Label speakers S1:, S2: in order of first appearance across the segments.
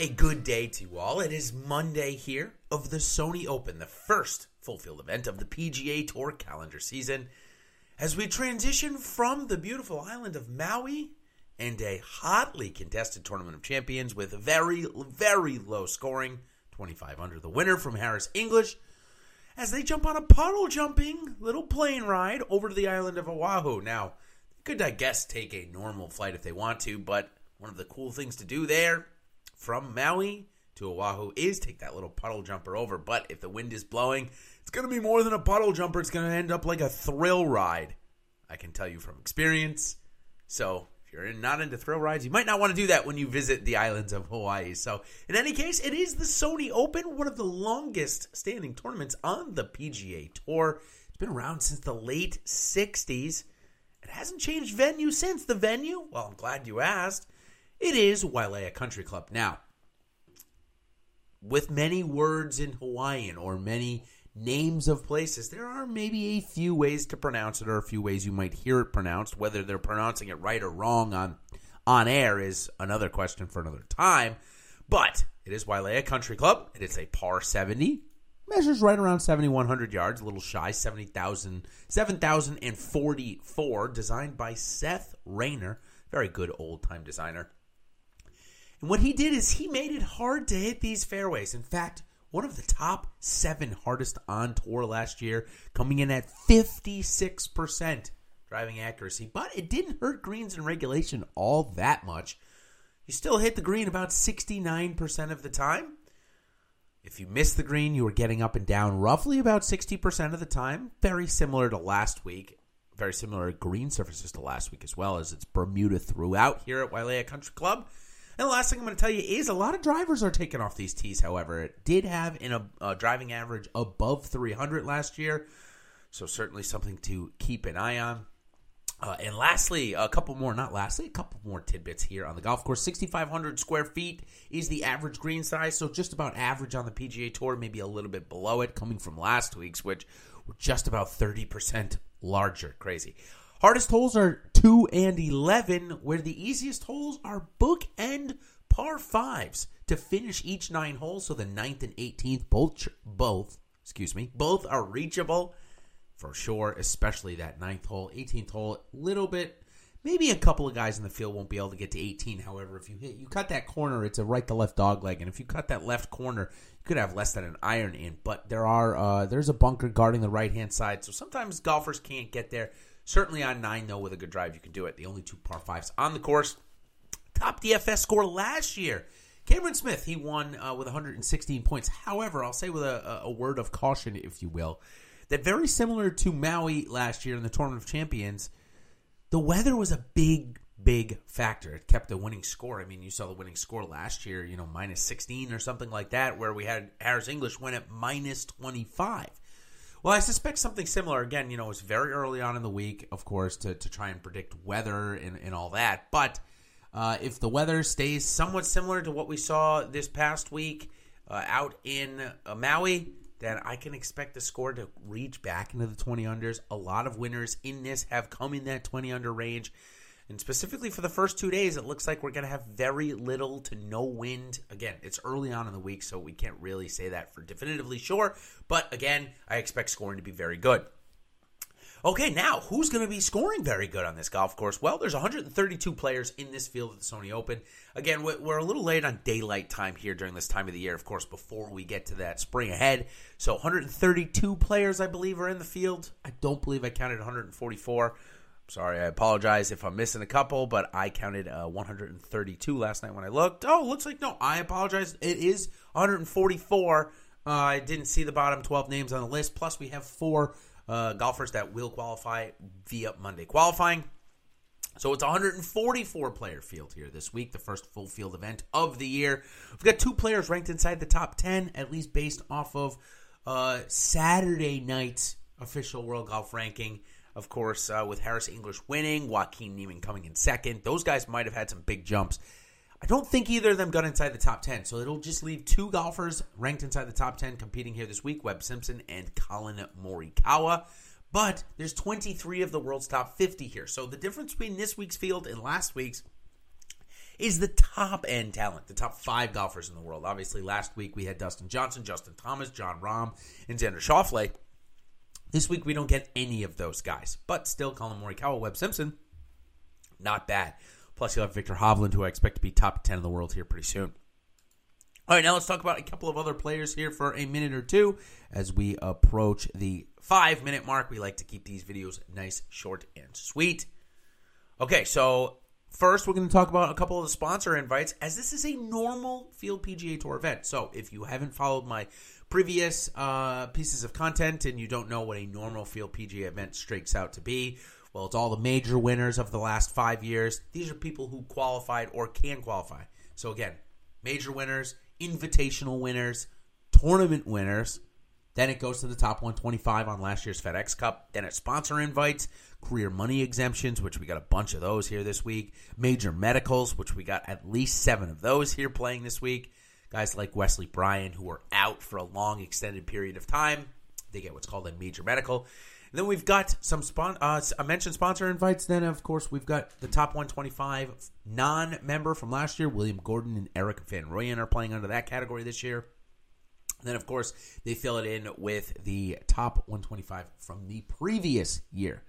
S1: a good day to you all. It is Monday here of the Sony Open, the first full field event of the PGA Tour calendar season. As we transition from the beautiful island of Maui and a hotly contested Tournament of Champions with very, very low scoring, 25 under the winner from Harris English, as they jump on a puddle jumping little plane ride over to the island of Oahu. Now, could I guess take a normal flight if they want to, but one of the cool things to do there from Maui to Oahu is take that little puddle jumper over. But if the wind is blowing, it's going to be more than a puddle jumper. It's going to end up like a thrill ride. I can tell you from experience. So if you're not into thrill rides, you might not want to do that when you visit the islands of Hawaii. So in any case, it is the Sony Open, one of the longest standing tournaments on the PGA Tour. It's been around since the late 60s. It hasn't changed venue since. The venue, well, I'm glad you asked. It is Waialae Country Club. Now, with many words in Hawaiian or many names of places, there are maybe a few ways to pronounce it or a few ways you might hear it pronounced. Whether they're pronouncing it right or wrong on on air is another question for another time. But it is Waialae Country Club. It is a par 70. Measures right around 7,100 yards, a little shy, 70,000, 7,044, designed by Seth Rayner, very good old time designer. And what he did is he made it hard to hit these fairways. In fact, one of the top seven hardest on tour last year, coming in at 56% driving accuracy. But it didn't hurt greens in regulation all that much. You still hit the green about 69% of the time. If you missed the green, you were getting up and down roughly about 60% of the time. Very similar to last week. Very similar green surfaces to last week as well as it's Bermuda throughout here at Waialae Country Club. And the last thing I'm going to tell you is a lot of drivers are taking off these tees. However, it did have a driving average above 300 last year, so certainly something to keep an eye on. Uh, and lastly, a couple more, not lastly, a couple more tidbits here on the golf course. 6,500 square feet is the average green size, so just about average on the PGA Tour, maybe a little bit below it, coming from last week's, which were just about 30% larger. Crazy. Hardest holes are 2 and 11, where the easiest holes are bookend par 5s to finish each nine holes. So the 9th and 18th, both, both, excuse me, both are reachable for sure, especially that ninth hole, 18th hole, little bit. Maybe a couple of guys in the field won't be able to get to 18. However, if you hit, you cut that corner, it's a right to left dog leg, and if you cut that left corner, you could have less than an iron in. But there are uh, there's a bunker guarding the right hand side, so sometimes golfers can't get there. Certainly on nine, though, with a good drive, you can do it. The only two par fives on the course. Top DFS score last year. Cameron Smith, he won uh, with 116 points. However, I'll say with a, a word of caution, if you will, that very similar to Maui last year in the Tournament of Champions, the weather was a big, big factor. It kept the winning score. I mean, you saw the winning score last year, you know, minus 16 or something like that, where we had Harris English win at minus 25. Well, I suspect something similar. Again, you know, it's very early on in the week, of course, to, to try and predict weather and, and all that. But uh, if the weather stays somewhat similar to what we saw this past week uh, out in uh, Maui, then I can expect the score to reach back into the 20 unders. A lot of winners in this have come in that 20 under range. And specifically for the first two days, it looks like we're going to have very little to no wind. Again, it's early on in the week, so we can't really say that for definitively sure. But again, I expect scoring to be very good. Okay, now who's going to be scoring very good on this golf course? Well, there's 132 players in this field at the Sony Open. Again, we're a little late on daylight time here during this time of the year, of course, before we get to that spring ahead. So 132 players, I believe, are in the field. I don't believe I counted 144. Sorry, I apologize if I'm missing a couple, but I counted uh, 132 last night when I looked. Oh, looks like no. I apologize. It is 144. Uh, I didn't see the bottom 12 names on the list. Plus, we have four uh, golfers that will qualify via Monday qualifying. So it's 144 player field here this week, the first full field event of the year. We've got two players ranked inside the top 10, at least based off of uh, Saturday night's official World Golf ranking. Of course, uh, with Harris English winning, Joaquin Niemann coming in second. Those guys might have had some big jumps. I don't think either of them got inside the top 10, so it'll just leave two golfers ranked inside the top 10 competing here this week Webb Simpson and Collin Morikawa. But there's 23 of the world's top 50 here. So the difference between this week's field and last week's is the top end talent, the top five golfers in the world. Obviously, last week we had Dustin Johnson, Justin Thomas, Jon Rahm, and Xander Schauffele. This week we don't get any of those guys, but still, Collin Morikawa, Webb Simpson, not bad. Plus, you'll have Viktor Hovland, who I expect to be top 10 in the world here pretty soon. All right, now let's talk about a couple of other players here for a minute or two as we approach the five minute mark. We like to keep these videos nice, short, and sweet. Okay, so first we're going to talk about a couple of the sponsor invites as this is a normal Field PGA Tour event. So if you haven't followed my previous uh, pieces of content and you don't know what a normal Field PGA event strikes out to be, well, it's all the major winners of the last five years. These are people who qualified or can qualify. So, again, major winners, invitational winners, tournament winners. Then it goes to the top 125 on last year's FedEx Cup. Then it's sponsor invites, career money exemptions, which we got a bunch of those here this week, major medicals, which we got at least seven of those here playing this week. Guys like Wesley Bryan, who are out for a long, extended period of time, they get what's called a major medical. And then we've got some spon- uh, I mentioned sponsor invites. Then of course we've got the top 125 non-member from last year. William Gordon and Erik Van Rooyen are playing under that category this year. And then of course they fill it in with the top 125 from the previous year.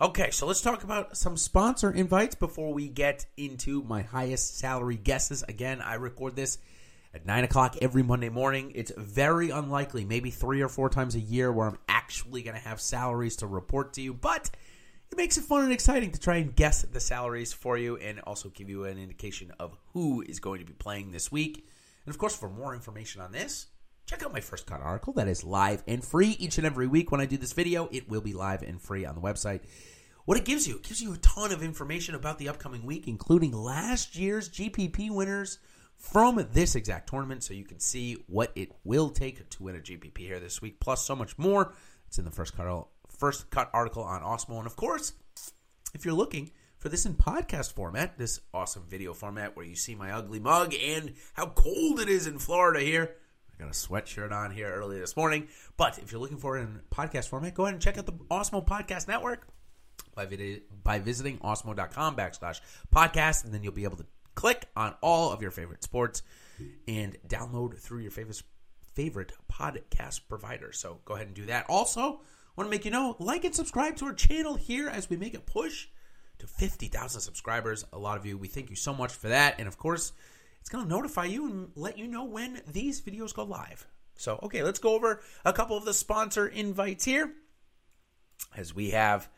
S1: Okay, so let's talk about some sponsor invites before we get into my highest salary guesses. Again, I record this at 9 o'clock every Monday morning. It's very unlikely, maybe three or four times a year, where I'm actually going to have salaries to report to you, but it makes it fun and exciting to try and guess the salaries for you and also give you an indication of who is going to be playing this week. And of course, for more information on this, check out my first cut article that is live and free each and every week when I do this video. It will be live and free on the website. What it gives you, it gives you a ton of information about the upcoming week, including last year's GPP winners from this exact tournament so you can see what it will take to win a GPP here this week, plus so much more. It's in the first cut, first cut article on Awesemo. And of course, if you're looking for this in podcast format, this awesome video format where you see my ugly mug and how cold it is in Florida here. I got a sweatshirt on here early this morning. But if you're looking for it in podcast format, go ahead and check out the Awesemo Podcast Network by, vid- by visiting awesemo.com backslash podcast, and then you'll be able to click on all of your favorite sports and download through your favorite favorite podcast provider. So go ahead and do that. Also, want to make you know, like and subscribe to our channel here as we make a push to 50,000 subscribers. A lot of you, we thank you so much for that. And of course, it's going to notify you and let you know when these videos go live. So, okay, let's go over a couple of the sponsor invites here as we have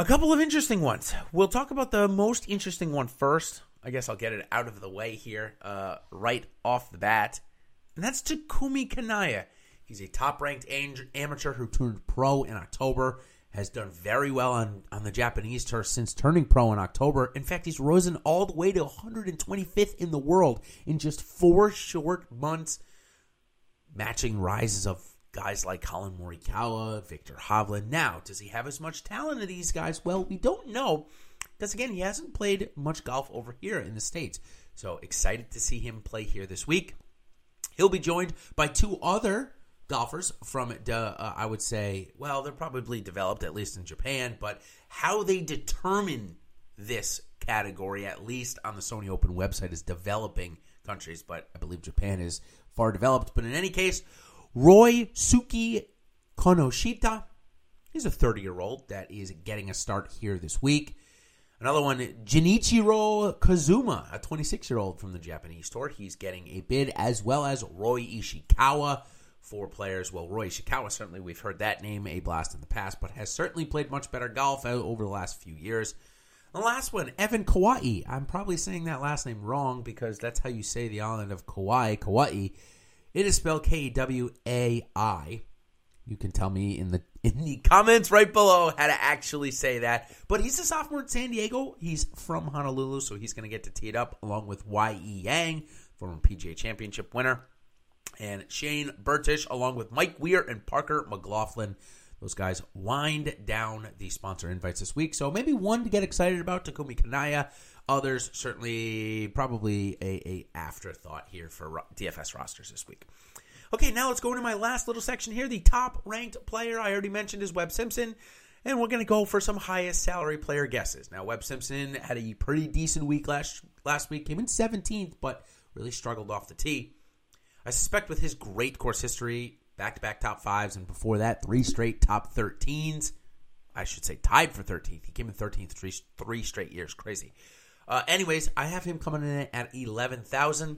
S1: a couple of interesting ones. We'll talk about the most interesting one first. I guess I'll get it out of the way here uh, right off the bat. And that's Takumi Kanaya. He's a top ranked amateur who turned pro in October, has done very well on, on the Japanese tour since turning pro in October. In fact, he's risen all the way to 125th in the world in just four short months, matching rises of guys like Collin Morikawa, Viktor Hovland. Now, does he have as much talent as these guys? Well, we don't know because again, he hasn't played much golf over here in the states. So excited to see him play here this week. He'll be joined by two other golfers from, uh, I would say, well, they're probably developed at least in Japan, but how they determine this category, at least on the Sony Open website, is developing countries, but I believe Japan is far developed. But in any case, Roy Suki Konoshita is a 30 year old that is getting a start here this week. Another one, Jinichiro Kozuma, a 26 year old from the Japanese tour. He's getting a bid, as well as Ryo Ishikawa, four players. Well, Ryo Ishikawa, certainly we've heard that name a blast in the past, but has certainly played much better golf over the last few years. The last one, Evan Kauai. I'm probably saying that last name wrong because that's how you say the island of Kauai, Kauai. It is spelled K W A I. You can tell me in the in the comments right below how to actually say that. But he's a sophomore in San Diego. He's from Honolulu, so he's going to get to tee it up along with Y.E. Yang, former PGA Championship winner, and Shane Bertsch, along with Mike Weir and Parker McLachlin. Those guys wind down the sponsor invites this week. So maybe one to get excited about, Takumi Kanaya. Others certainly probably a, a afterthought here for DFS rosters this week. Okay, now let's go into my last little section here. The top ranked player I already mentioned is Webb Simpson, and we're going to go for some highest salary player guesses. Now, Webb Simpson had a pretty decent week last last week, came in 17th, but really struggled off the tee. I suspect with his great course history, back to back top fives, and before that, three straight top 13s. I should say tied for 13th. He came in 13th three, three straight years. Crazy. Uh, anyways, I have him coming in at 11,000.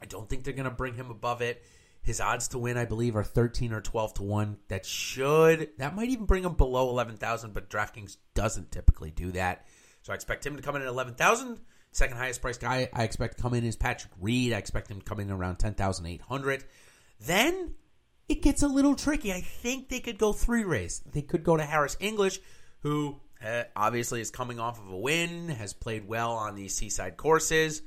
S1: I don't think they're going to bring him above it. His odds to win, I believe, are 13 or 12 to 1. That should, that might even bring him below 11,000, but DraftKings doesn't typically do that. So I expect him to come in at 11,000. Second highest priced guy I expect to come in is Patrick Reed. I expect him to come in around 10,800. Then it gets a little tricky. I think they could go three race. They could go to Harris English, who uh, obviously is coming off of a win, has played well on these seaside courses.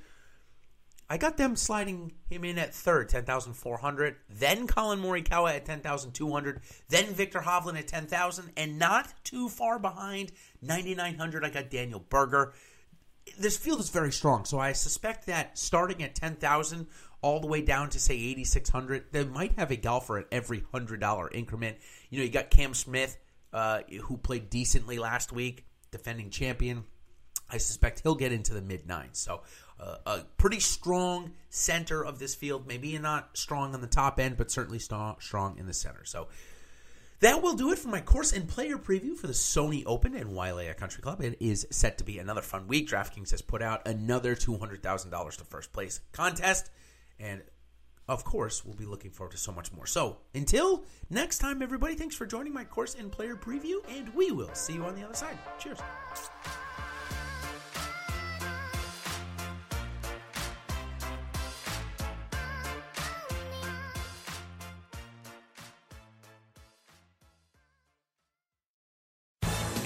S1: I got them sliding him in at third, 10,400. Then Collin Morikawa at 10,200. Then Viktor Hovland at 10,000. And not too far behind, 9,900, I got Daniel Berger. This field is very strong, so I suspect that starting at 10,000 all the way down to, say, 8,600, they might have a golfer at every $100 increment. You know, you got Cam Smith, uh, who played decently last week, defending champion. I suspect he'll get into the mid nines. So uh, a pretty strong center of this field. Maybe not strong on the top end, but certainly st- strong in the center. So that will do it for my course and player preview for the Sony Open and Waialae Country Club. It is set to be another fun week. DraftKings has put out another $200,000 to first place contest. And of course, we'll be looking forward to so much more. So until next time, everybody, thanks for joining my course and player preview, and we will see you on the other side. Cheers.